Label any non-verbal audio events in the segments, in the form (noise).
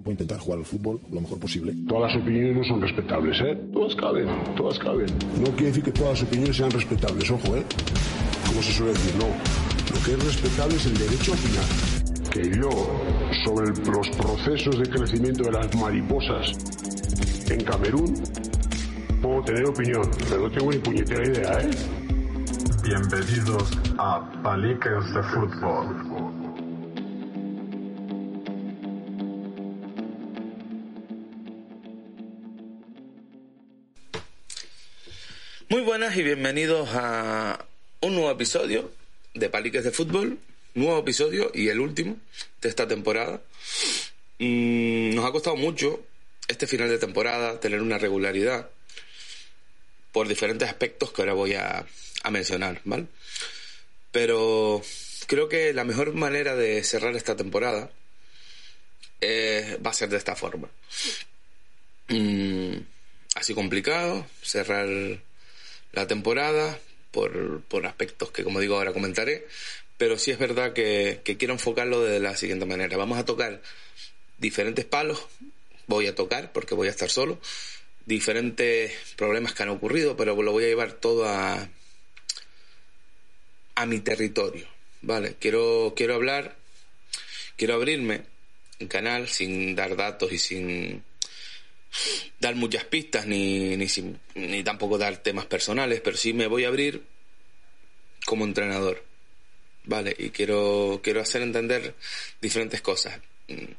Voy a intentar jugar al fútbol lo mejor posible. Todas las opiniones no son respetables, ¿eh? Todas caben, todas caben. No quiere decir que todas las opiniones sean respetables, ojo, ¿eh? Como se suele decir, no. Lo que es respetable es el derecho a opinar. Que yo, sobre los procesos de crecimiento de las mariposas en Camerún, puedo tener opinión, pero no tengo ni puñetera idea, ¿eh? Bienvenidos a Paliques de Fútbol. Muy buenas y bienvenidos a un nuevo episodio de Paliques de Fútbol. Nuevo episodio y el último de esta temporada. Mm, nos ha costado mucho este final de temporada tener una regularidad por diferentes aspectos que ahora voy a, mencionar, ¿vale? Pero creo que la mejor manera de cerrar esta temporada va a ser de esta forma. Mm, así complicado, cerrar la temporada por, por, aspectos que, como digo, ahora comentaré. Pero sí es verdad que, quiero enfocarlo de la siguiente manera. Vamos a tocar diferentes palos. Voy a tocar porque voy a estar solo. Diferentes problemas que han ocurrido, pero lo voy a llevar todo a, a mi territorio. Vale, quiero, quiero hablar, quiero abrirme en canal sin dar datos y sin dar muchas pistas ni, ni, ni tampoco dar temas personales, pero sí me voy a abrir como entrenador. Vale, y quiero, quiero hacer entender diferentes cosas. Mm,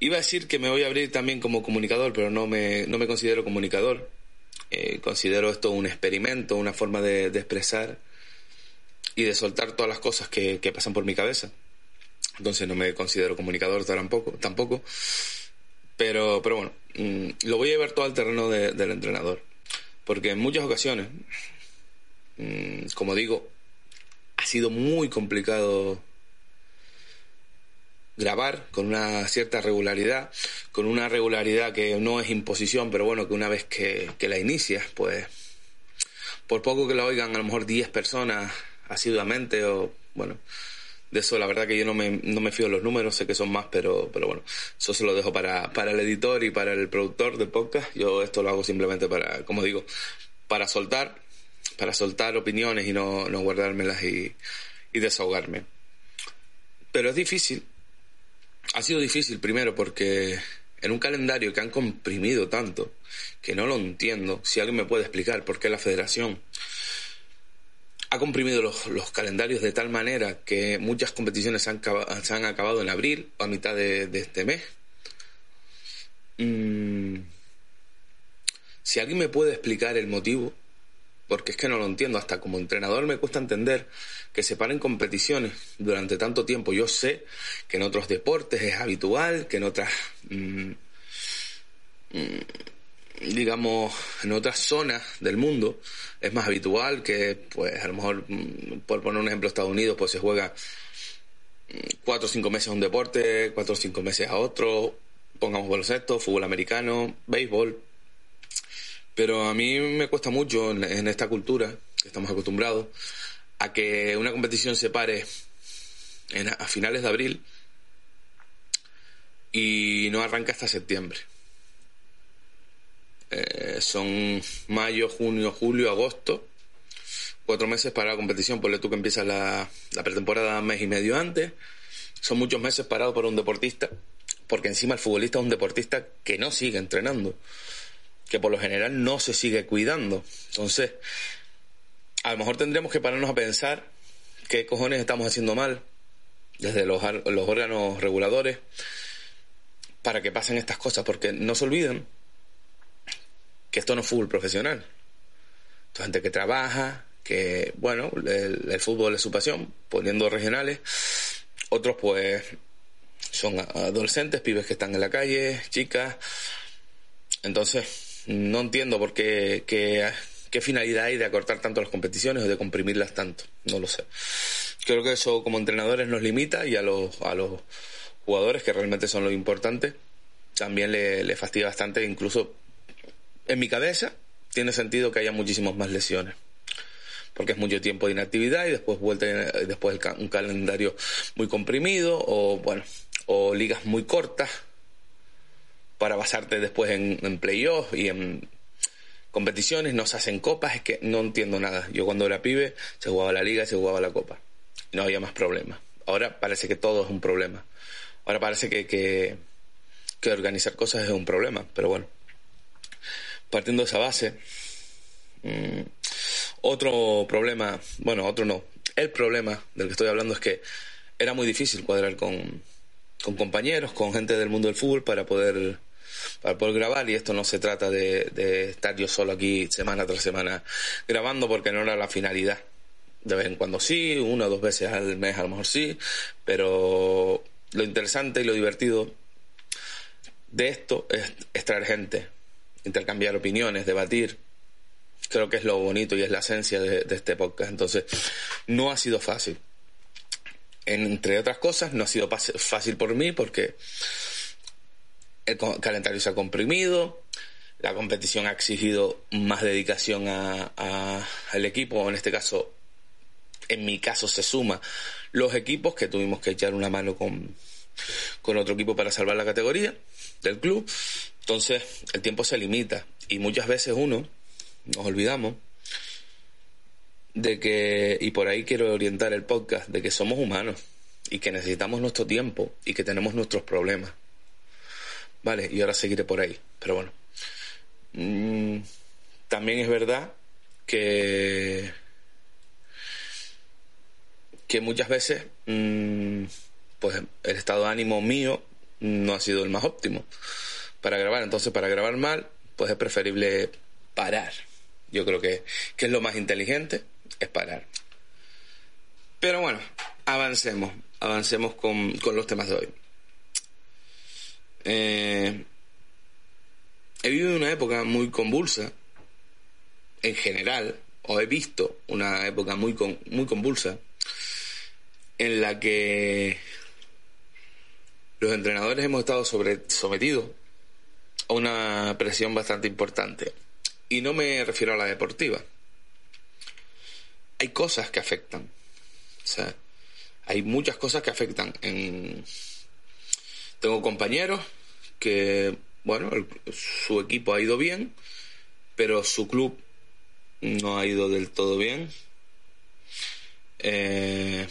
iba a decir que me voy a abrir también como comunicador, pero no me, no me considero comunicador. Eh, considero esto un experimento, una forma de, expresar y de soltar todas las cosas que, pasan por mi cabeza. Entonces no me considero comunicador tampoco. Pero, pero bueno, mm, lo voy a llevar todo al terreno del entrenador. Porque en muchas ocasiones, mm, como digo, ha sido muy complicado grabar con una cierta regularidad, con una regularidad que no es imposición, pero bueno, que una vez que, que la inicias, pues por poco que la oigan a lo mejor 10 personas asiduamente o bueno, de eso la verdad que yo no me, no me fío de los números, sé que son más, pero, pero bueno, eso se lo dejo para, para el editor y para el productor del podcast. Yo esto lo hago simplemente para, como digo, para soltar, para soltar opiniones y no, no guardármelas y, y desahogarme. Pero es difícil. Ha sido difícil primero porque en un calendario que han comprimido tanto que no lo entiendo. Si alguien me puede explicar por qué la federación ha comprimido los, los, calendarios de tal manera que muchas competiciones se han, se han acabado en abril o a mitad de, este mes. Mm, si alguien me puede explicar el motivo, porque es que no lo entiendo, hasta como entrenador me cuesta entender que se paren competiciones durante tanto tiempo. Yo sé que en otros deportes es habitual, que en otras... Mm, mm, digamos, en otras zonas del mundo es más habitual que, pues, a lo mejor, mm, por poner un ejemplo, Estados Unidos, pues se juega mm, cuatro o cinco meses a un deporte, cuatro o cinco meses a otro, pongamos baloncesto, fútbol americano, béisbol. Pero a mí me cuesta mucho en, esta cultura, que estamos acostumbrados, a que una competición se pare en, a finales de abril y no arranca hasta septiembre. Eh, son mayo, junio, julio, agosto. Cuatro meses para la competición, por tú que empieza la, la pretemporada mes y medio antes. Son muchos meses parados para un deportista, porque encima el futbolista es un deportista que no sigue entrenando, que por lo general no se sigue cuidando. Entonces, a lo mejor tendremos que pararnos a pensar qué cojones estamos haciendo mal desde los, los órganos reguladores para que pasen estas cosas, porque no se olviden que esto no es fútbol profesional. Esto gente que trabaja, que, bueno, el, fútbol es su pasión, poniendo regionales. Otros, pues, son adolescentes, pibes que están en la calle, chicas. Entonces, no entiendo por qué, qué, finalidad hay de acortar tanto las competiciones o de comprimirlas tanto. No lo sé. Creo que eso como entrenadores nos limita y a los, a los jugadores, que realmente son lo importante, también le, le fastidia bastante, incluso en mi cabeza tiene sentido que haya muchísimas más lesiones. Porque es mucho tiempo de inactividad y después vuelta, después un calendario muy comprimido o bueno, o ligas muy cortas. para basarte después en, playoffs y en competiciones, no se hacen copas, es que no entiendo nada. Yo cuando era pibe se jugaba la liga y se jugaba la copa. No había más problemas. Ahora parece que todo es un problema. Ahora parece que, que organizar cosas es un problema, pero bueno. Partiendo de esa base, mmm, otro problema, bueno, otro no, el problema del que estoy hablando es que era muy difícil cuadrar con, con compañeros, con gente del mundo del fútbol para poder para poder grabar y esto no se trata de, de, estar yo solo aquí semana tras semana grabando porque no era la finalidad. De vez en cuando sí, una o dos veces al mes a lo mejor sí, pero lo interesante y lo divertido de esto es, es traer gente, intercambiar opiniones, debatir. Creo que es lo bonito y es la esencia de, este podcast. Entonces, no ha sido fácil. Entre otras cosas, no ha sido fácil por mí porque el calendario se ha comprimido, la competición ha exigido más dedicación a, a, al equipo, en este caso, en mi caso se suma los equipos que tuvimos que echar una mano con, con otro equipo para salvar la categoría del club. Entonces el tiempo se limita y muchas veces uno nos olvidamos de que, y por ahí quiero orientar el podcast, de que somos humanos y que necesitamos nuestro tiempo y que tenemos nuestros problemas. Vale, y ahora seguiré por ahí. Pero bueno. Mm, también es verdad que. que muchas veces. Mm, pues el estado de ánimo mío no ha sido el más óptimo para grabar. Entonces, para grabar mal, pues es preferible parar. Yo creo que, que es lo más inteligente, es parar. Pero bueno, avancemos, avancemos con, con los temas de hoy. Eh, he vivido una época muy convulsa, en general, o he visto una época muy, con, muy convulsa, en la que los entrenadores hemos estado sobre, sometidos a una presión bastante importante. Y no me refiero a la deportiva. Hay cosas que afectan. O sea, hay muchas cosas que afectan en tengo compañeros que, bueno, su equipo ha ido bien, pero su club no ha ido del todo bien. Eh,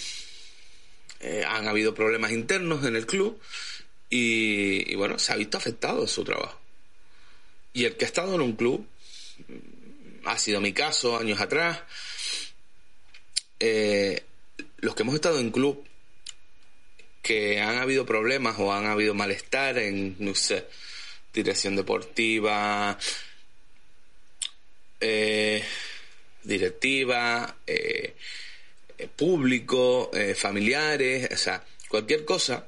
eh, han habido problemas internos en el club y, bueno, se ha visto afectado su trabajo. Y el que ha estado en un club, ha sido mi caso años atrás, eh, los que hemos estado en club que han habido problemas o han habido malestar en, no sé, dirección deportiva, eh, directiva, público, eh, familiares, o sea, cualquier cosa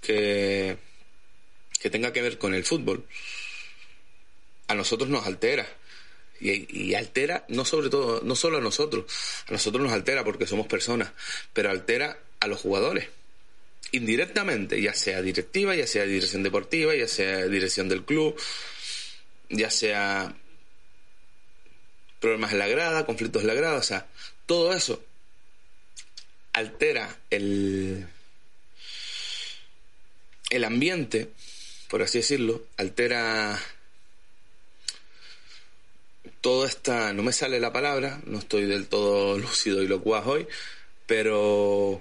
que, que tenga que ver con el fútbol, a nosotros nos altera. Y, y, altera no sobre todo, no solo a nosotros, a nosotros nos altera porque somos personas, pero altera a los jugadores indirectamente, ya sea directiva, ya sea dirección deportiva, ya sea dirección del club, ya sea problemas en la grada, conflictos en la grada, o sea, todo eso altera el, el ambiente, por así decirlo, altera toda esta, no me sale la palabra, no estoy del todo (laughs) lúcido y locuaz hoy, pero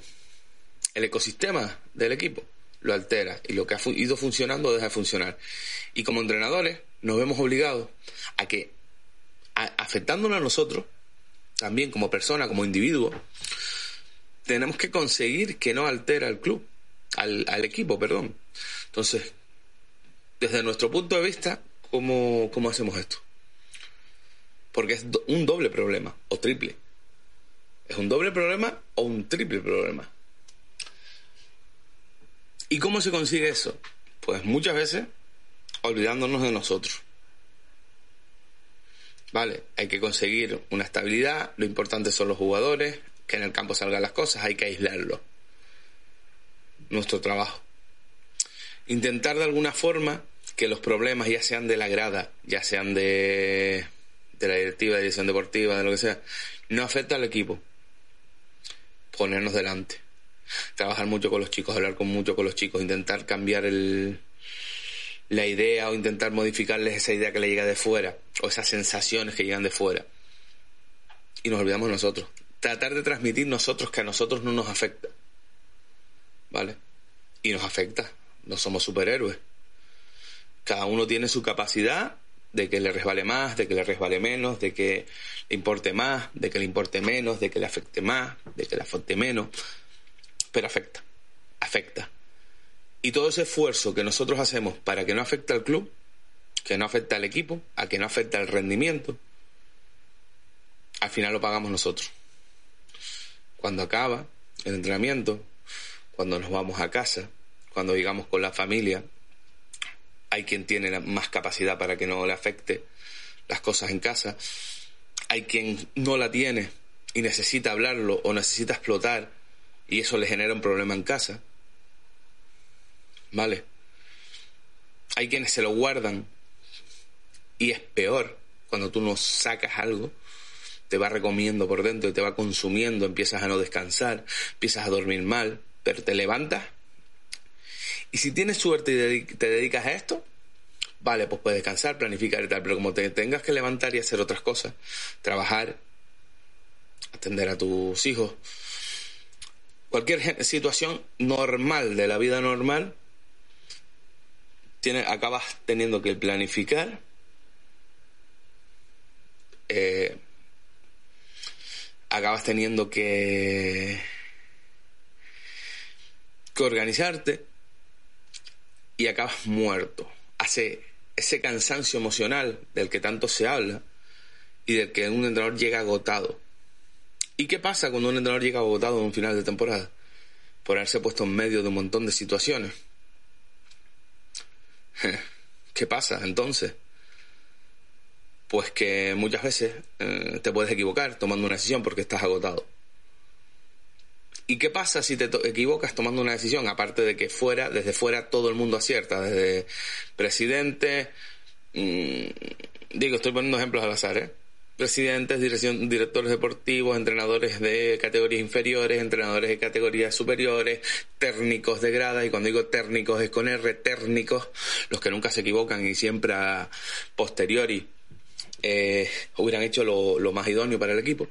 el ecosistema del equipo lo altera y lo que ha ido funcionando deja de funcionar. Y como entrenadores nos vemos obligados a que, a, afectándonos a nosotros, también como persona, como individuo, tenemos que conseguir que no altera al club, al, equipo, perdón. Entonces, desde nuestro punto de vista, ¿cómo, ¿cómo hacemos esto? Porque es un doble problema, o triple. Es un doble problema o un triple problema. ¿Y cómo se consigue eso? Pues muchas veces olvidándonos de nosotros. Vale, hay que conseguir una estabilidad, lo importante son los jugadores, que en el campo salgan las cosas, hay que aislarlo. Nuestro trabajo. Intentar de alguna forma que los problemas, ya sean de la grada, ya sean de, de la directiva, de dirección deportiva, de lo que sea, no afecta al equipo. Ponernos delante trabajar mucho con los chicos, hablar con mucho con los chicos, intentar cambiar el la idea o intentar modificarles esa idea que le llega de fuera o esas sensaciones que llegan de fuera. Y nos olvidamos nosotros. Tratar de transmitir nosotros que a nosotros no nos afecta. ¿Vale? Y nos afecta. No somos superhéroes. Cada uno tiene su capacidad de que le resbale más, de que le resbale menos, de que le importe más, de que le importe menos, de que le afecte más, de que le afecte menos. Pero afecta. Afecta. Y todo ese esfuerzo que nosotros hacemos para que no afecte al club, que no afecte al equipo, a que no afecte al rendimiento, al final lo pagamos nosotros. Cuando acaba el entrenamiento, cuando nos vamos a casa, cuando llegamos con la familia, hay quien tiene más capacidad para que no le afecte las cosas en casa, hay quien no la tiene y necesita hablarlo o necesita explotar y eso le genera un problema en casa. ¿Vale? Hay quienes se lo guardan y es peor cuando tú no sacas algo, te va recomiendo por dentro y te va consumiendo, empiezas a no descansar, empiezas a dormir mal, pero te levantas. Y si tienes suerte y te dedicas a esto, vale, pues puedes descansar, planificar y tal, pero como te tengas que levantar y hacer otras cosas, trabajar, atender a tus hijos, cualquier situación normal de la vida normal, tiene, acabas teniendo que planificar, eh, acabas teniendo que, que organizarte y acabas muerto. Hace ese cansancio emocional del que tanto se habla y del que un entrenador llega agotado. ¿Y qué pasa cuando un entrenador llega agotado en un final de temporada? Por haberse puesto en medio de un montón de situaciones. (laughs) ¿Qué pasa entonces? Pues que muchas veces eh, te puedes equivocar tomando una decisión porque estás agotado. ¿Y qué pasa si te equivocas tomando una decisión? Aparte de que fuera, desde fuera todo el mundo acierta, desde presidente, mm, digo, estoy poniendo ejemplos al azar, ¿eh? presidentes, dirección, directores deportivos, entrenadores de categorías inferiores, entrenadores de categorías superiores, técnicos de grada, y cuando digo técnicos es con R, técnicos, los que nunca se equivocan y siempre a posteriori eh, hubieran hecho lo, lo más idóneo para el equipo,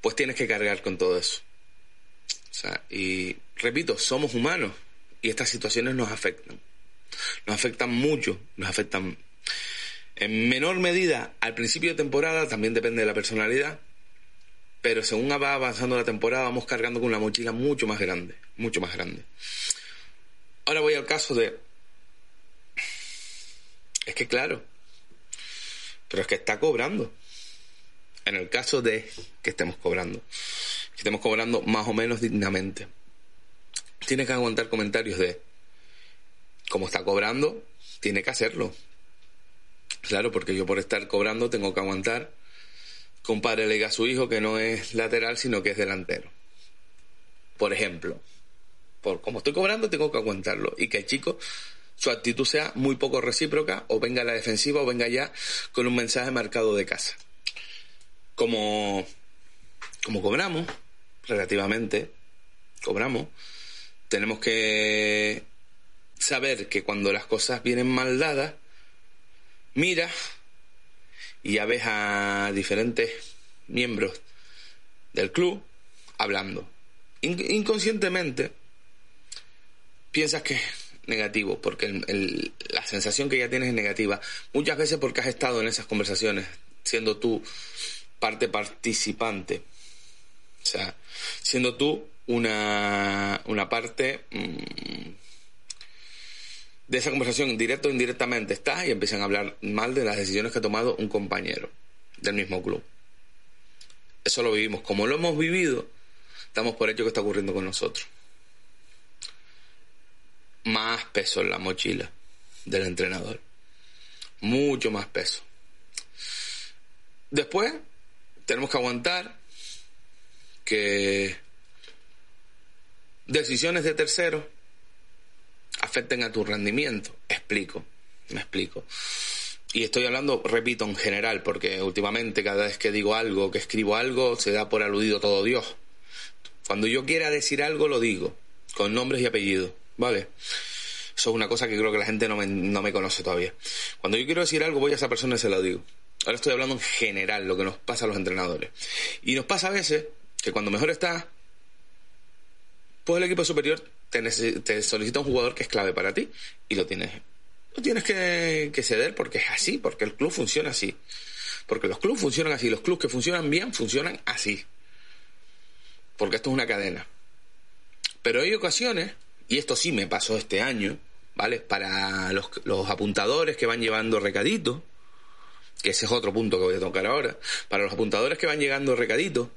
pues tienes que cargar con todo eso. O sea, y repito, somos humanos y estas situaciones nos afectan. Nos afectan mucho, nos afectan en menor medida, al principio de temporada, también depende de la personalidad, pero según va avanzando la temporada vamos cargando con una mochila mucho más grande, mucho más grande. Ahora voy al caso de... Es que claro, pero es que está cobrando. En el caso de que estemos cobrando, que estemos cobrando más o menos dignamente. Tiene que aguantar comentarios de, como está cobrando, tiene que hacerlo. Claro, porque yo por estar cobrando tengo que aguantar que un padre le diga a su hijo que no es lateral, sino que es delantero. Por ejemplo, por como estoy cobrando, tengo que aguantarlo. Y que el chico, su actitud sea muy poco recíproca, o venga a la defensiva, o venga ya con un mensaje marcado de casa. Como, como cobramos, relativamente, cobramos, tenemos que saber que cuando las cosas vienen mal dadas, mira y ya ves a diferentes miembros del club hablando. inconscientemente piensas que negativo, porque la sensación que ya tienes es negativa. Muchas veces porque has estado en esas conversaciones, siendo tú parte participante. O sea, siendo tú una, una parte... Mm, de esa conversación, directo o indirectamente, estás y empiezan a hablar mal de las decisiones que ha tomado un compañero del mismo club. Eso lo vivimos. Como lo hemos vivido, estamos por hecho que está ocurriendo con nosotros. Más peso en la mochila del entrenador. Mucho más peso. Después, tenemos que aguantar que decisiones de terceros afecten a tu rendimiento. Explico, me explico. Y estoy hablando, repito, en general, porque últimamente cada vez que digo algo, que escribo algo, se da por aludido todo Dios. Cuando yo quiera decir algo, lo digo, con nombres y apellidos, ¿vale? Eso es una cosa que creo que la gente no me, no me conoce todavía. Cuando yo quiero decir algo, voy a esa persona y se lo digo. Ahora estoy hablando en general, lo que nos pasa a los entrenadores. Y nos pasa a veces que cuando mejor está, pues el equipo superior te, te solicita un jugador que es clave para ti y lo tienes. Lo tienes que, que ceder porque es así, porque el club funciona así. Porque los clubes funcionan así, los clubes que funcionan bien funcionan así. Porque esto es una cadena. Pero hay ocasiones, y esto sí me pasó este año, ¿vale? Para los, apuntadores que van llevando recaditos, que ese es otro punto que voy a tocar ahora, para los apuntadores que van llegando recaditos,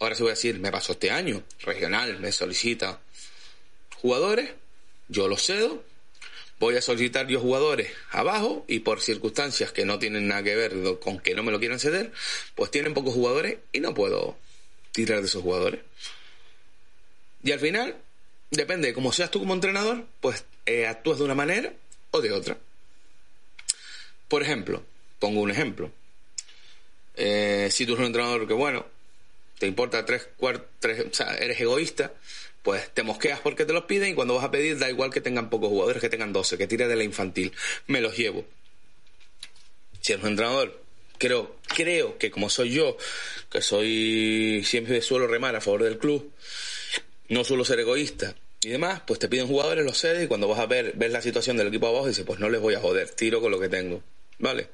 ahora se voy a decir, me pasó este año, regional, me solicita jugadores, yo los cedo, voy a solicitar yo jugadores abajo y por circunstancias que no tienen nada que ver con que no me lo quieran ceder, pues tienen pocos jugadores y no puedo tirar de esos jugadores. Y al final, depende de seas tú como entrenador, pues eh, actúas de una manera o de otra. Por ejemplo, pongo un ejemplo. Eh, si tú eres un entrenador que, bueno, te importa tres, cuartos, o sea, eres egoísta, pues te mosqueas porque te los piden y cuando vas a pedir da igual que tengan pocos jugadores, que tengan 12, que tire de la infantil. Me los llevo. Si eres un entrenador, creo, creo que como soy yo, que soy siempre suelo remar a favor del club, no suelo ser egoísta y demás, pues te piden jugadores, los cedes y cuando vas a ver, ves la situación del equipo abajo, dices, pues no les voy a joder, tiro con lo que tengo. ¿Vale?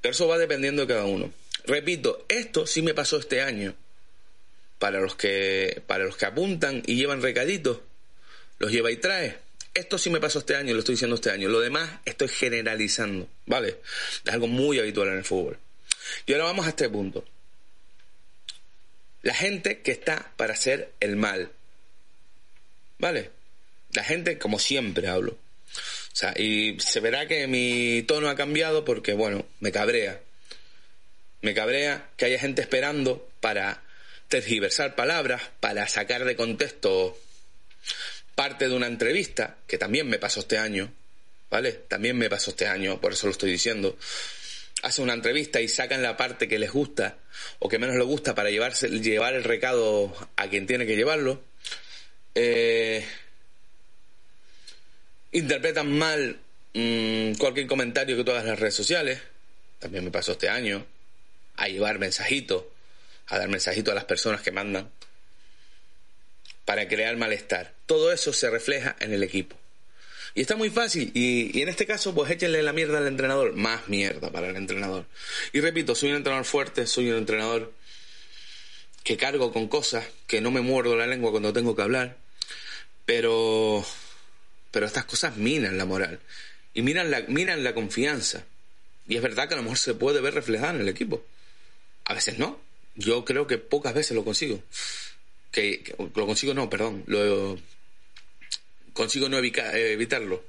Pero eso va dependiendo de cada uno. Repito, esto sí me pasó este año. Para los que, para los que apuntan y llevan recaditos, los lleva y trae. Esto sí me pasó este año, lo estoy diciendo este año. Lo demás estoy generalizando, ¿vale? Es algo muy habitual en el fútbol. Y ahora vamos a este punto. La gente que está para hacer el mal. ¿Vale? La gente, como siempre hablo. O sea, y se verá que mi tono ha cambiado porque, bueno, me cabrea. Me cabrea que haya gente esperando para tergiversar palabras, para sacar de contexto parte de una entrevista, que también me pasó este año, ¿vale? También me pasó este año, por eso lo estoy diciendo hacen una entrevista y sacan la parte que les gusta o que menos les gusta para llevar el recado a quien tiene que llevarlo. Eh, interpretan mal mm, cualquier comentario que tú hagas en las redes sociales. También me pasó este año. A llevar mensajitos, a dar mensajitos a las personas que mandan. Para crear malestar. Todo eso se refleja en el equipo. Y está muy fácil. Y, en este caso, pues échenle la mierda al entrenador. Más mierda para el entrenador. Y repito, soy un entrenador fuerte, soy un entrenador que cargo con cosas, que no me muerdo la lengua cuando tengo que hablar. Pero, pero estas cosas minan la moral. Y miran la, miran la confianza. Y es verdad que a lo mejor se puede ver reflejada en el equipo. A veces no. Yo creo que pocas veces lo consigo. Que lo consigo no, perdón. Lo, consigo no eh, evitarlo.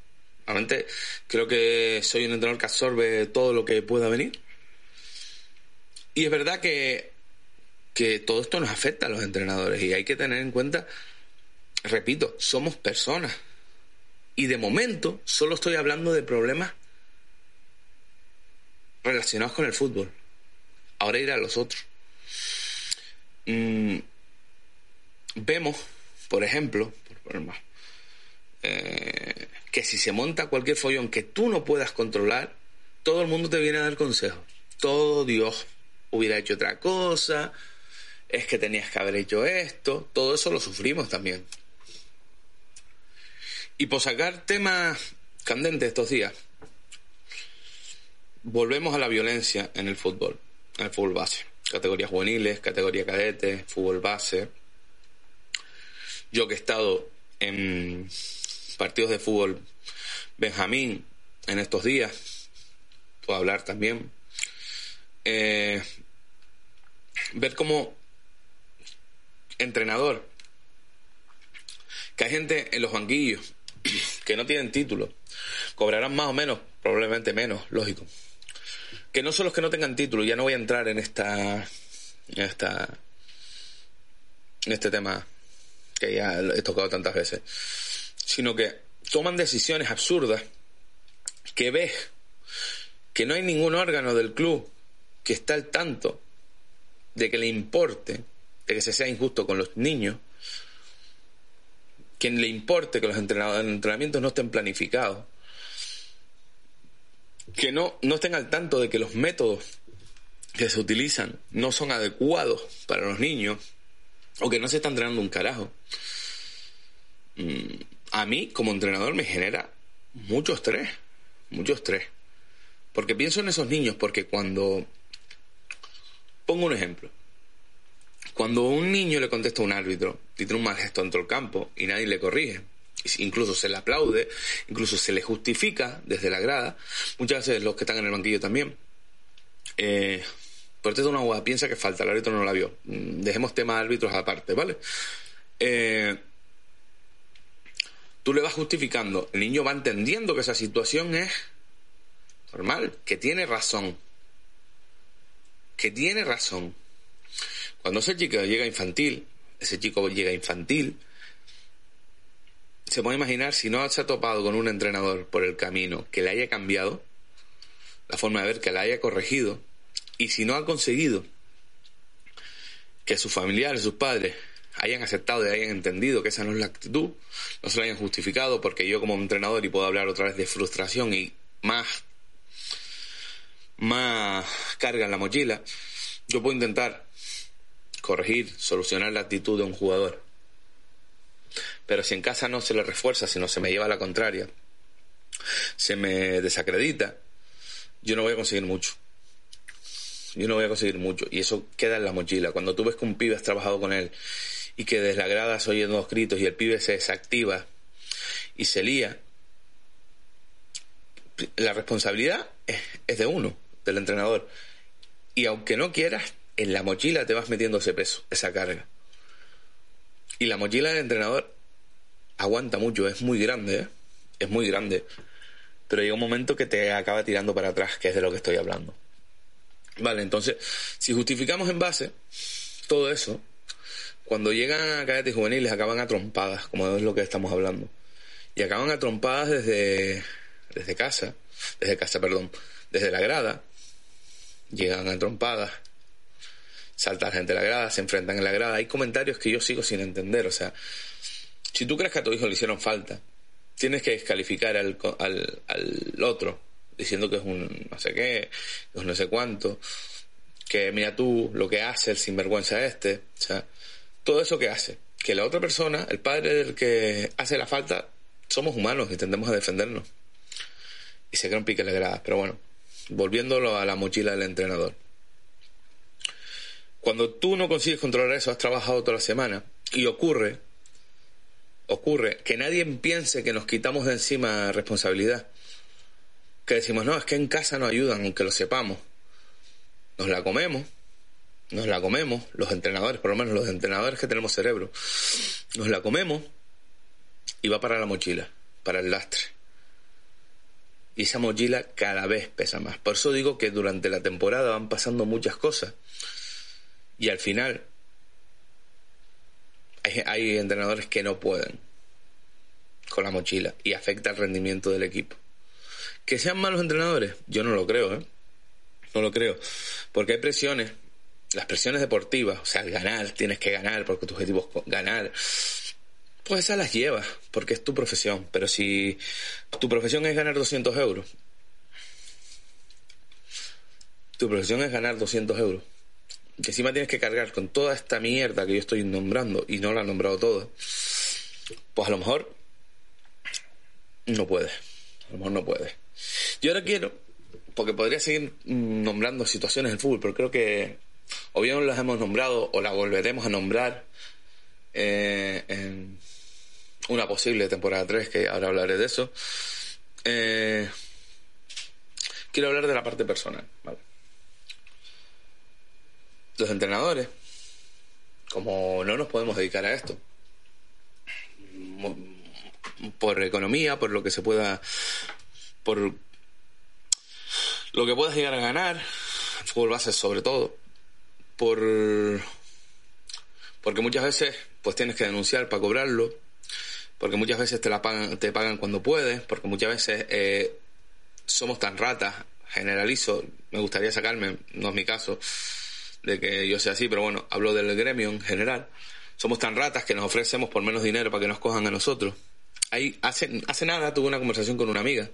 Realmente creo que soy un entrenador que absorbe todo lo que pueda venir. Y es verdad que, que todo esto nos afecta a los entrenadores y hay que tener en cuenta, repito, somos personas. Y de momento solo estoy hablando de problemas relacionados con el fútbol. Ahora iré a los otros. Mm, vemos, por ejemplo, por poner más, eh, que si se monta cualquier follón que tú no puedas controlar, todo el mundo te viene a dar consejos. Todo Dios hubiera hecho otra cosa, es que tenías que haber hecho esto, todo eso lo sufrimos también. Y por sacar temas candentes estos días, volvemos a la violencia en el fútbol, en el fútbol base. Categorías juveniles, categoría cadete, fútbol base. Yo que he estado en partidos de fútbol. Benjamín en estos días, puedo hablar también, eh, ver como entrenador, que hay gente en los banquillos que no tienen título, cobrarán más o menos, probablemente menos, lógico. Que no son los que no tengan título, ya no voy a entrar en esta, en esta, en este tema que ya he tocado tantas veces sino que toman decisiones absurdas que ves que no hay ningún órgano del club que está al tanto de que le importe, de que se sea injusto con los niños, quien le importe que los entrenamientos no estén planificados, que no, no estén al tanto de que los métodos que se utilizan no son adecuados para los niños, o que no se está entrenando un carajo. Mm, a mí, como entrenador, me genera mucho estrés, mucho estrés. Porque pienso en esos niños, porque cuando... Pongo un ejemplo. Cuando un niño le contesta a un árbitro y tiene un mal gesto dentro del campo y nadie le corrige, incluso se le aplaude, incluso se le justifica desde la grada, muchas veces los que están en el banquillo también, eh, por de una hueá piensa que falta, el árbitro no la vio. Mm, dejemos temas árbitros aparte, ¿vale? Eh, tú le vas justificando, el niño va entendiendo que esa situación es normal, que tiene razón. Que tiene razón. Cuando ese chico llega infantil, ese chico llega infantil, se puede imaginar si no se ha topado con un entrenador por el camino que le haya cambiado la forma de ver, que le haya corregido, y si no ha conseguido que sus familiares, sus padres, hayan aceptado y hayan entendido que esa no es la actitud, no se lo hayan justificado, porque yo como entrenador y puedo hablar otra vez de frustración y más, más carga en la mochila, yo puedo intentar corregir, solucionar la actitud de un jugador. Pero si en casa no se le refuerza, sino se me lleva a la contraria, se me desacredita, yo no voy a conseguir mucho yo no voy a conseguir mucho. Y eso queda en la mochila. Cuando tú ves que un pibe has trabajado con él y que desde la se oyen los gritos y el pibe se desactiva y se lía, la responsabilidad es, de uno, del entrenador. Y aunque no quieras, en la mochila te vas metiendo ese peso, esa carga. Y la mochila del entrenador aguanta mucho, es muy grande, ¿eh? es muy grande. Pero llega un momento que te acaba tirando para atrás, que es de lo que estoy hablando. Vale, entonces, si justificamos en base todo eso, cuando llegan a cadetes juveniles acaban a trompadas, como es lo que estamos hablando. Y acaban a trompadas desde, desde casa, desde casa, perdón, desde la grada. Llegan a trompadas, salta gente a la grada, se enfrentan en la grada. Hay comentarios que yo sigo sin entender. O sea, si tú crees que a tu hijo le hicieron falta, tienes que descalificar al, al, al otro diciendo que es un no sé qué, que es un no sé cuánto, que mira tú lo que hace el sinvergüenza este, o sea, todo eso que hace, que la otra persona, el padre del que hace la falta, somos humanos y tendemos a defendernos. Y se crea un pique de gradas, pero bueno, volviéndolo a la mochila del entrenador. Cuando tú no consigues controlar eso, has trabajado toda la semana y ocurre, ocurre que nadie piense que nos quitamos de encima responsabilidad que decimos, no, es que en casa no ayudan, aunque lo sepamos. Nos la comemos, nos la comemos, los entrenadores, por lo menos los entrenadores que tenemos cerebro, nos la comemos y va para la mochila, para el lastre. Y esa mochila cada vez pesa más. Por eso digo que durante la temporada van pasando muchas cosas. Y al final hay, entrenadores que no pueden con la mochila y afecta el rendimiento del equipo. ¿Que sean malos entrenadores? Yo no lo creo, ¿eh? No lo creo. Porque hay presiones, las presiones deportivas, o sea, ganar, tienes que ganar porque tu objetivo es ganar. Pues esas las llevas, porque es tu profesión. Pero si tu profesión es ganar 200 euros, tu profesión es ganar 200 euros, que encima tienes que cargar con toda esta mierda que yo estoy nombrando y no la he nombrado toda, pues a lo mejor no puedes. A lo mejor no puedes. Yo ahora quiero, porque podría seguir nombrando situaciones del fútbol, pero creo que o bien las hemos nombrado o las volveremos a nombrar eh, en una posible temporada 3, que ahora hablaré de eso. Eh, quiero hablar de la parte personal. Los entrenadores, como no nos podemos dedicar a esto, por economía, por lo que se pueda por lo que puedas llegar a ganar, fútbol base sobre todo, por porque muchas veces pues tienes que denunciar para cobrarlo, porque muchas veces te la pagan, te pagan cuando puedes, porque muchas veces eh, somos tan ratas, generalizo, me gustaría sacarme, no es mi caso, de que yo sea así, pero bueno, hablo del gremio en general, somos tan ratas que nos ofrecemos por menos dinero para que nos cojan a nosotros. Ahí, hace, hace nada tuve una conversación con una amiga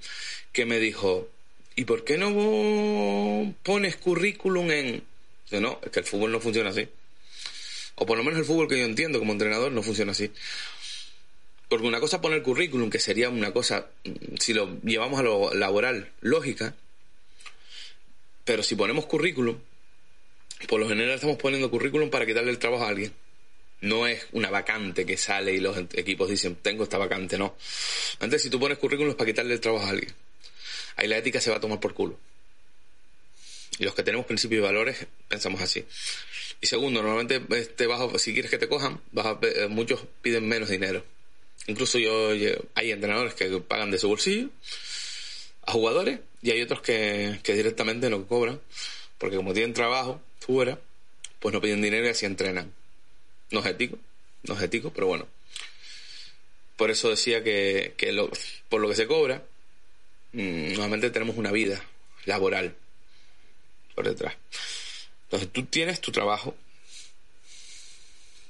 que me dijo, ¿y por qué no pones currículum en...? No, es que el fútbol no funciona así. O por lo menos el fútbol que yo entiendo como entrenador no funciona así. Porque una cosa es poner currículum, que sería una cosa, si lo llevamos a lo laboral, lógica, pero si ponemos currículum, por lo general estamos poniendo currículum para quitarle el trabajo a alguien. No es una vacante que sale y los equipos dicen, tengo esta vacante, no. Antes, si tú pones currículum es para quitarle el trabajo a alguien. Ahí la ética se va a tomar por culo. Y los que tenemos principios y valores pensamos así. Y segundo, normalmente este bajo, si quieres que te cojan, eh, muchos piden menos dinero. Incluso yo, hay entrenadores que pagan de su bolsillo a jugadores y hay otros que, que directamente no cobran porque como tienen trabajo fuera, pues no piden dinero y así entrenan. No es ético, no es ético, pero bueno. Por eso decía que, que lo, por lo que se cobra, mm, normalmente tenemos una vida laboral por detrás. Entonces tú tienes tu trabajo,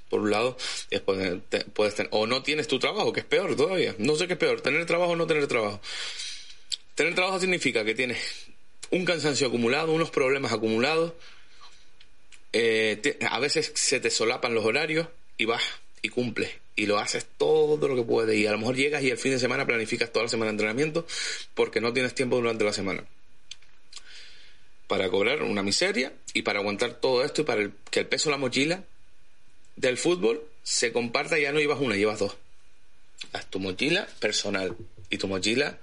por un lado, después puedes tener, o no tienes tu trabajo, que es peor todavía. No sé qué es peor, tener trabajo o no tener trabajo. Tener trabajo significa que tienes un cansancio acumulado, unos problemas acumulados, eh, a veces se te solapan los horarios y vas y cumples y lo haces todo lo que puedes y a lo mejor llegas y el fin de semana planificas toda la semana de entrenamiento porque no tienes tiempo durante la semana para cobrar una miseria y para aguantar todo esto y para que el peso de la mochila del fútbol se comparta ya no llevas una, llevas dos. Haz tu mochila personal y tu mochila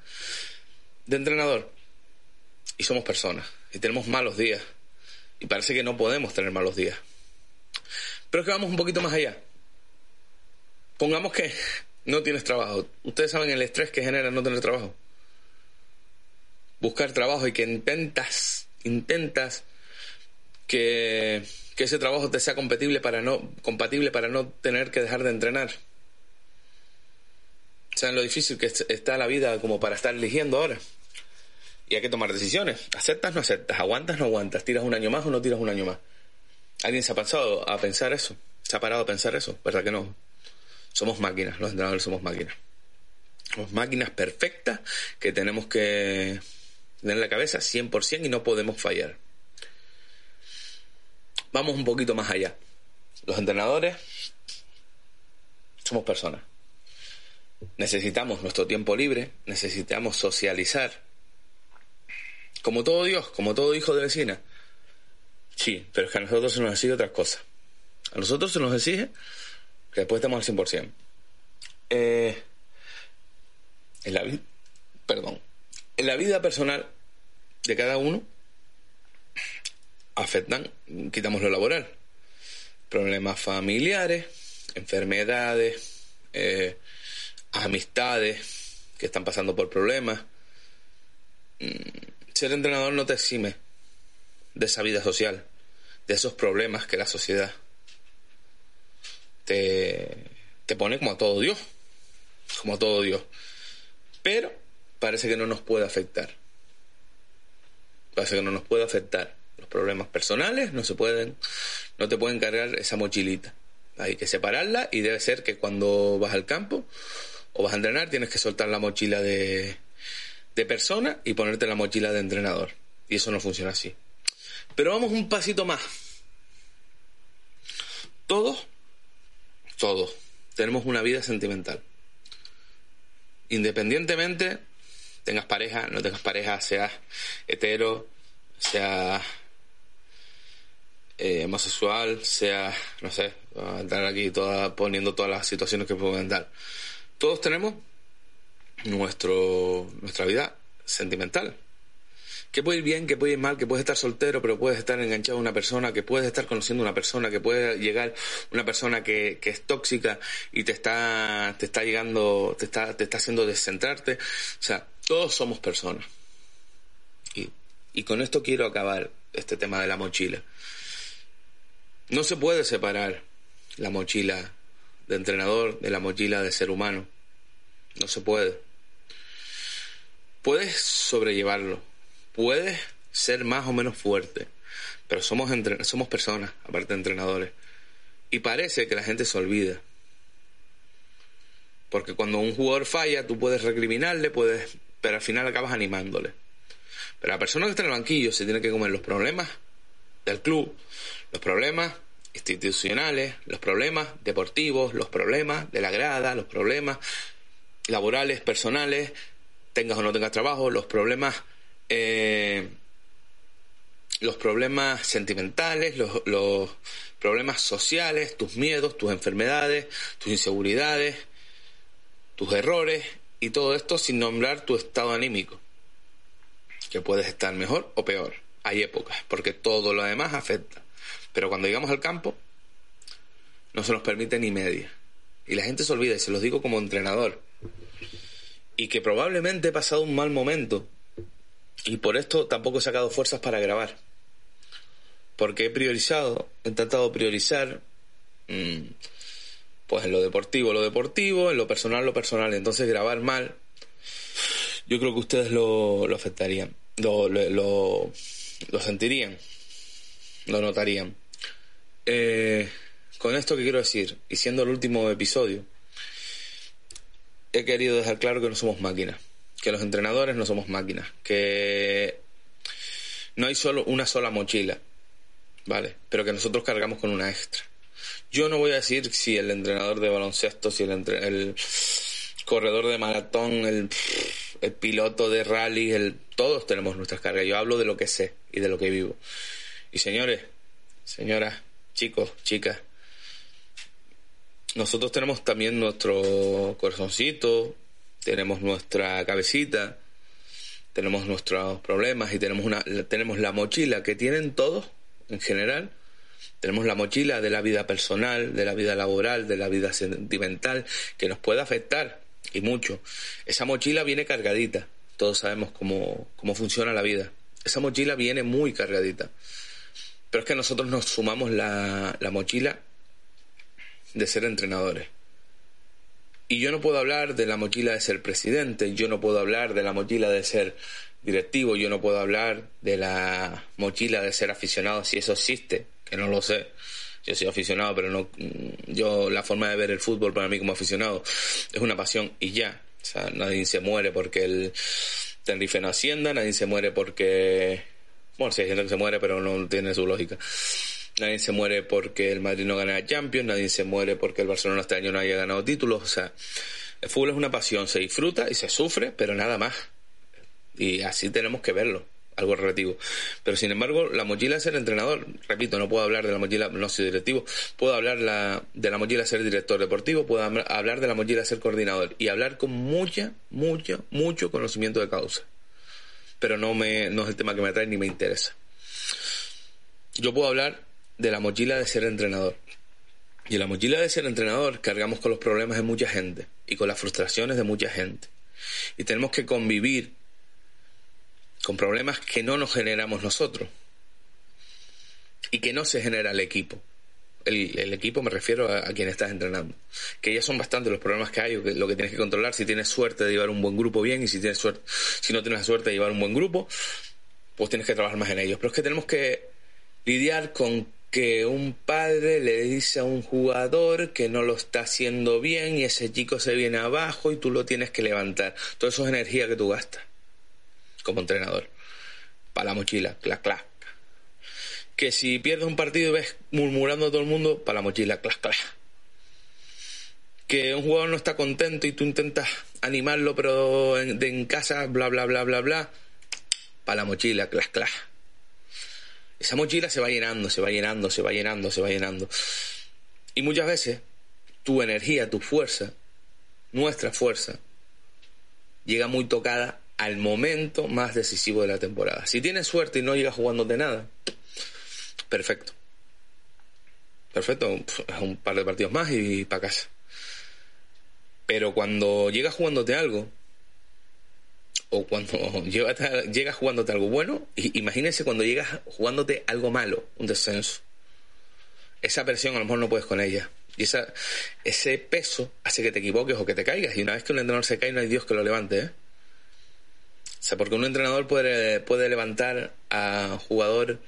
de entrenador. Y somos personas y tenemos malos días y parece que no podemos tener malos días. Pero es que vamos un poquito más allá. Pongamos que (laughs) no tienes trabajo. Ustedes saben el estrés que genera no tener trabajo. Buscar trabajo y que intentas, intentas que, ese trabajo te sea compatible para no, compatible para no tener que dejar de entrenar. ¿Saben lo difícil que está la vida como para estar eligiendo ahora? Y hay que tomar decisiones. ¿Aceptas no aceptas? ¿Aguantas no aguantas? ¿Tiras un año más o no tiras un año más? ¿Alguien se ha pasado a pensar eso? ¿Se ha parado a pensar eso? ¿Verdad que no? Somos máquinas, los entrenadores somos máquinas. Somos máquinas perfectas que tenemos que tener en la cabeza 100% y no podemos fallar. Vamos un poquito más allá. Los entrenadores somos personas. Necesitamos nuestro tiempo libre, necesitamos socializar, como todo Dios, como todo hijo de vecina. Sí, pero es que a nosotros se nos exige otras cosas. A nosotros se nos exige que después estemos al 100%. Eh, perdón, en la vida personal de cada uno afectan, quitamos lo laboral, problemas familiares, enfermedades, eh, amistades que están pasando por problemas. Mm, ser entrenador no te exime de esa vida social, de esos problemas que la sociedad te, te pone como a todo Dios, como a todo Dios. Pero parece que no nos puede afectar. Parece que no nos puede afectar. Los problemas personales no se pueden, no te pueden cargar esa mochilita. Hay que separarla y debe ser que cuando vas al campo o vas a entrenar tienes que soltar la mochila de, de persona y ponerte la mochila de entrenador. Y eso no funciona así. Pero vamos un pasito más. Todos, todos, tenemos una vida sentimental. Independientemente tengas pareja, no tengas pareja, seas hetero, seas eh, homosexual, seas, no sé, a entrar aquí toda, poniendo todas las situaciones que pueden dar. Todos tenemos nuestro, nuestra vida sentimental. Que puede ir bien, que puede ir mal, que puedes estar soltero, pero puedes estar enganchado a una persona, que puedes estar conociendo a una persona, que puede llegar una persona que, que es tóxica y te está, te está llegando, te está, te está haciendo descentrarte. O sea, todos somos personas. Y, con esto quiero acabar este tema de la mochila. No se puede separar la mochila de entrenador de la mochila de ser humano. No se puede puedes sobrellevarlo, puedes ser más o menos fuerte, pero somos, somos personas, aparte de entrenadores. Y parece que la gente se olvida. Porque cuando un jugador falla, tú puedes recriminarle, puedes, pero al final acabas animándole. Pero la persona que está en el banquillo se tiene que comer los problemas del club, los problemas institucionales, los problemas deportivos, los problemas de la grada, los problemas laborales, personales, tengas o no tengas trabajo, los problemas, eh, los problemas sentimentales, los, los problemas sociales, tus miedos, tus enfermedades, tus inseguridades, tus errores y todo esto sin nombrar tu estado anímico, que puedes estar mejor o peor. Hay épocas, porque todo lo demás afecta. Pero cuando llegamos al campo, no se nos permite ni media. Y la gente se olvida, y se los digo como entrenador. Y que probablemente he pasado un mal momento. Y por esto tampoco he sacado fuerzas para grabar. Porque he priorizado, he intentado priorizar mmm, pues en lo deportivo, lo deportivo, en lo personal, lo personal. Entonces grabar mal, yo creo que ustedes lo, lo afectarían, lo, lo, lo, sentirían, lo notarían. Eh, con esto que quiero decir, y siendo el último episodio, he querido dejar claro que no somos máquinas, que los entrenadores no somos máquinas, que no hay solo una sola mochila, ¿vale? Pero que nosotros cargamos con una extra. Yo no voy a decir si el entrenador de baloncesto, si el, el corredor de maratón, el, el, piloto de rally, el, todos tenemos nuestras cargas. Yo hablo de lo que sé y de lo que vivo. Y señores, señoras, chicos, chicas, nosotros tenemos también nuestro corazoncito, tenemos nuestra cabecita, tenemos nuestros problemas y tenemos una tenemos la mochila que tienen todos en general tenemos la mochila de la vida personal, de la vida laboral, de la vida sentimental, que nos puede afectar y mucho. Esa mochila viene cargadita. Todos sabemos cómo, cómo funciona la vida. Esa mochila viene muy cargadita. Pero es que nosotros nos sumamos la, la mochila de ser entrenadores. Y yo no puedo hablar de la mochila de ser presidente, yo no puedo hablar de la mochila de ser directivo, yo no puedo hablar de la mochila de ser aficionado, si eso existe, que no lo sé. Yo soy aficionado, pero no. Yo, la forma de ver el fútbol para mí como aficionado es una pasión y ya. O sea, nadie se muere porque el Tenerife no ascienda, nadie se muere porque. Bueno, sí hay gente que se muere, pero no tiene su lógica. Nadie se muere porque el Madrid no gana Champions, nadie se muere porque el Barcelona este año no haya ganado títulos. O sea, el fútbol es una pasión, se disfruta y se sufre, pero nada más. Y así tenemos que verlo algo relativo. Pero sin embargo, la mochila de ser entrenador, repito, no puedo hablar de la mochila, no soy directivo, puedo hablar la, de la mochila de ser director deportivo, puedo hablar de la mochila de ser coordinador y hablar con mucha, mucha, mucho conocimiento de causa. Pero no, me, no es el tema que me atrae ni me interesa. Yo puedo hablar de la mochila de ser entrenador. Y en la mochila de ser entrenador cargamos con los problemas de mucha gente y con las frustraciones de mucha gente. Y tenemos que convivir con problemas que no nos generamos nosotros y que no se genera el equipo. El, equipo me refiero a, quien estás entrenando. Que ya son bastantes los problemas que hay, lo que tienes que controlar, si tienes suerte de llevar un buen grupo bien y si, tienes suerte, si no tienes la suerte de llevar un buen grupo, pues tienes que trabajar más en ellos. Pero es que tenemos que lidiar con que un padre le dice a un jugador que no lo está haciendo bien y ese chico se viene abajo y tú lo tienes que levantar. Todo eso es energía que tú gastas como entrenador. Para la mochila, clac, clac. Que si pierdes un partido y ves murmurando a todo el mundo, para la mochila, clac, clac. Que un jugador no está contento y tú intentas animarlo, pero en, de, en casa, bla, bla, bla, bla, bla, para la mochila, clac, clac. Esa mochila se va llenando, se va llenando, se va llenando, se va llenando. Y muchas veces tu energía, tu fuerza, nuestra fuerza, llega muy tocada al momento más decisivo de la temporada. Si tienes suerte y no llegas jugándote nada, perfecto. Perfecto, un par de partidos más y para casa. Pero cuando llegas jugándote algo, o cuando (laughs) llegas, jugándote algo bueno, imagínense cuando llegas jugándote algo malo, un descenso. Esa presión a lo mejor no puedes con ella. Y esa, ese peso hace que te equivoques o que te caigas. Y una vez que un entrenador se cae, no hay Dios que lo levante. ¿eh? O sea, porque un entrenador puede, puede levantar a un jugador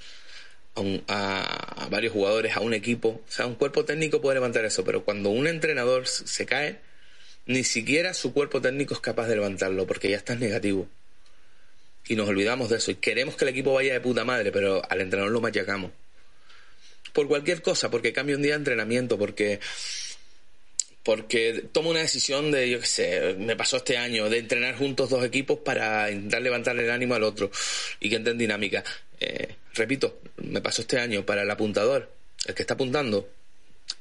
a, varios jugadores, a un equipo. O sea, un cuerpo técnico puede levantar eso, pero cuando un entrenador se cae, ni siquiera su cuerpo técnico es capaz de levantarlo, porque ya estás negativo. Y nos olvidamos de eso. Y queremos que el equipo vaya de puta madre, pero al entrenador lo machacamos. Por cualquier cosa, porque cambia un día de entrenamiento, porque porque tomo una decisión de, yo qué sé, me pasó este año, de entrenar juntos dos equipos para intentar levantar el ánimo al otro y que entren dinámica. Eh, repito, me pasó este año para el apuntador, el que está apuntando.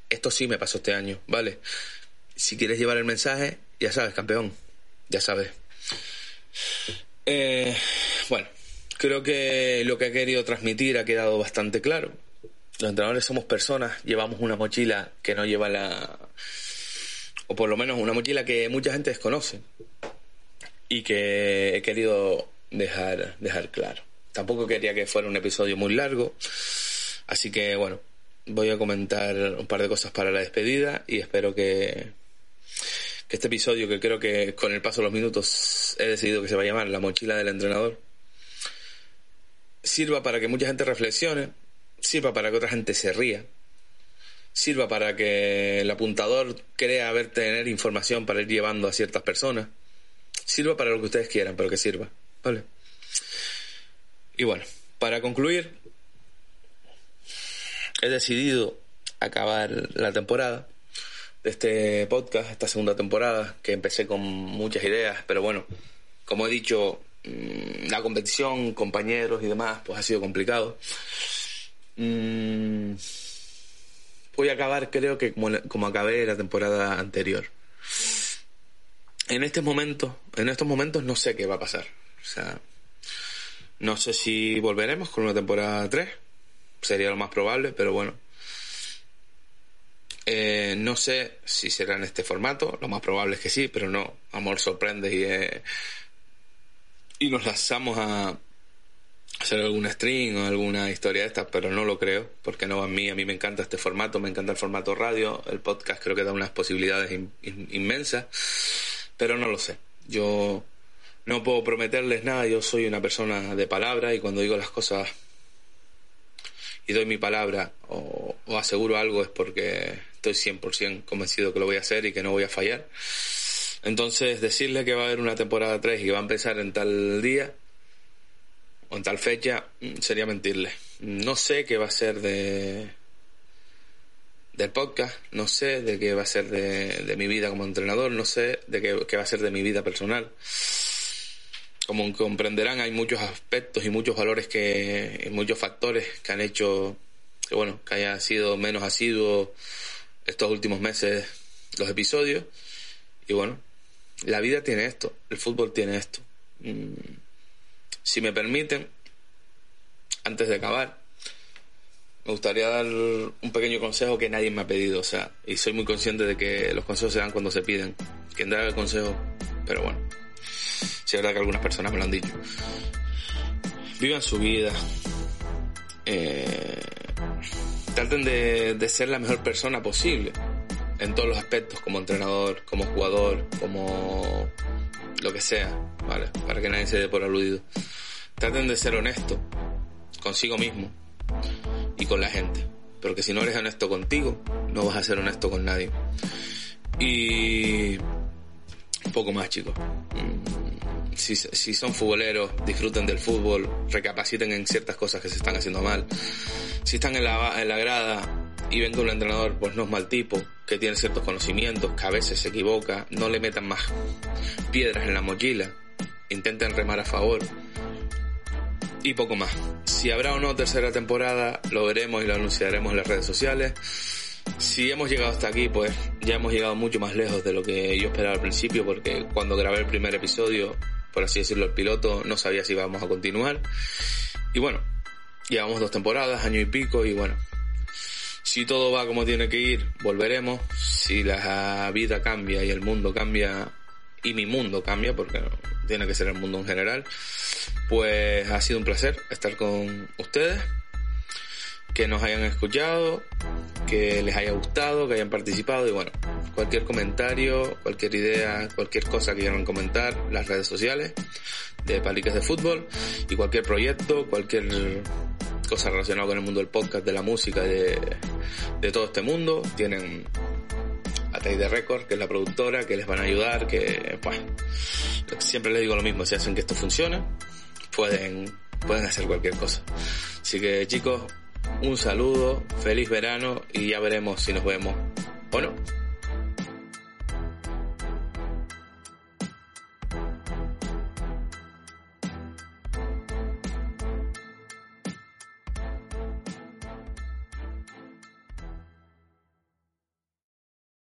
Esto sí me pasó este año, ¿vale? Si quieres llevar el mensaje, ya sabes, campeón, ya sabes. Eh, bueno, creo que lo que he querido transmitir ha quedado bastante claro. Los entrenadores somos personas, llevamos una mochila que no lleva la o por lo menos una mochila que mucha gente desconoce y que he querido dejar, dejar claro. Tampoco quería que fuera un episodio muy largo, así que bueno, voy a comentar un par de cosas para la despedida y espero que, que este episodio, que creo que con el paso de los minutos he decidido que se va a llamar La mochila del entrenador, sirva para que mucha gente reflexione, sirva para que otra gente se ría sirva para que el apuntador crea haber tener información para ir llevando a ciertas personas. Sirva para lo que ustedes quieran, pero que sirva. ¿Vale? Y bueno, para concluir, he decidido acabar la temporada de este podcast, esta segunda temporada, que empecé con muchas ideas, pero bueno, como he dicho, mm, la competición, compañeros y demás, pues ha sido complicado. Mm, voy a acabar creo que como, acabé la temporada anterior. En este momento, en estos momentos no sé qué va a pasar. O sea, no sé si volveremos con una temporada 3. Sería lo más probable, pero bueno. Eh, no sé si será en este formato. Lo más probable es que sí, pero no. Amor sorprende y, eh, y nos lanzamos a, hacer algún stream o alguna historia de estas, pero no lo creo, porque no a mí. A mí me encanta este formato, me encanta el formato radio. El podcast creo que da unas posibilidades inmensas, pero no lo sé. Yo no puedo prometerles nada, yo soy una persona de palabra y cuando digo las cosas y doy mi palabra o, o aseguro algo es porque estoy 100% convencido que lo voy a hacer y que no voy a fallar. Entonces, decirle que va a haber una temporada 3 y que va a empezar en tal día, en tal fecha mm, sería mentirle. No sé qué va a ser de del podcast, no sé de qué va a ser de, mi vida como entrenador, no sé de qué, va a ser de mi vida personal. Como comprenderán, hay muchos aspectos y muchos valores que, y muchos factores que han hecho que bueno, que haya sido menos asiduo estos últimos meses los episodios. Y bueno, la vida tiene esto, el fútbol tiene esto. Mm, si me permiten, antes de acabar, me gustaría dar un pequeño consejo que nadie me ha pedido, o sea, y soy muy consciente de que los consejos se dan cuando se piden. Quien da el consejo, pero bueno, sí es verdad que algunas personas me lo han dicho. Vivan su vida. Eh, traten de, de ser la mejor persona posible en todos los aspectos, como entrenador, como jugador, como lo que sea, ¿vale? Para que nadie se dé por aludido. Traten de ser honestos consigo mismo y con la gente. Porque si no eres honesto contigo, no vas a ser honesto con nadie. Y poco más, chicos. Mm, si, si son futboleros, disfruten del fútbol, recapaciten en ciertas cosas que se están haciendo mal. Si están en la, en la grada, y venga un entrenador pues no es mal tipo, que tiene ciertos conocimientos, que a veces se equivoca, no le metan más piedras en la mochila, intenten remar a favor y poco más. Si habrá o no tercera temporada, lo veremos y lo anunciaremos en las redes sociales. Si hemos llegado hasta aquí, pues ya hemos llegado mucho más lejos de lo que yo esperaba al principio, porque cuando grabé el primer episodio, por así decirlo, el piloto, no sabía si íbamos a continuar. Y bueno, llevamos dos temporadas, año y pico, y bueno, si todo va como tiene que ir, volveremos. Si la vida cambia y el mundo cambia, y mi mundo cambia, porque tiene que ser el mundo en general, pues ha sido un placer estar con ustedes, que nos hayan escuchado, que les haya gustado, que hayan participado y bueno, cualquier comentario, cualquier idea, cualquier cosa que quieran comentar, las redes sociales de Paliques de Fútbol y cualquier proyecto, cualquier cosas relacionadas con el mundo del podcast, de la música, de, de todo este mundo. Tienen a de Record, que es la productora, que les van a ayudar, que, bueno, siempre les digo lo mismo, si hacen que esto funcione, pueden, pueden hacer cualquier cosa. Así que chicos, un saludo, feliz verano y ya veremos si nos vemos o no.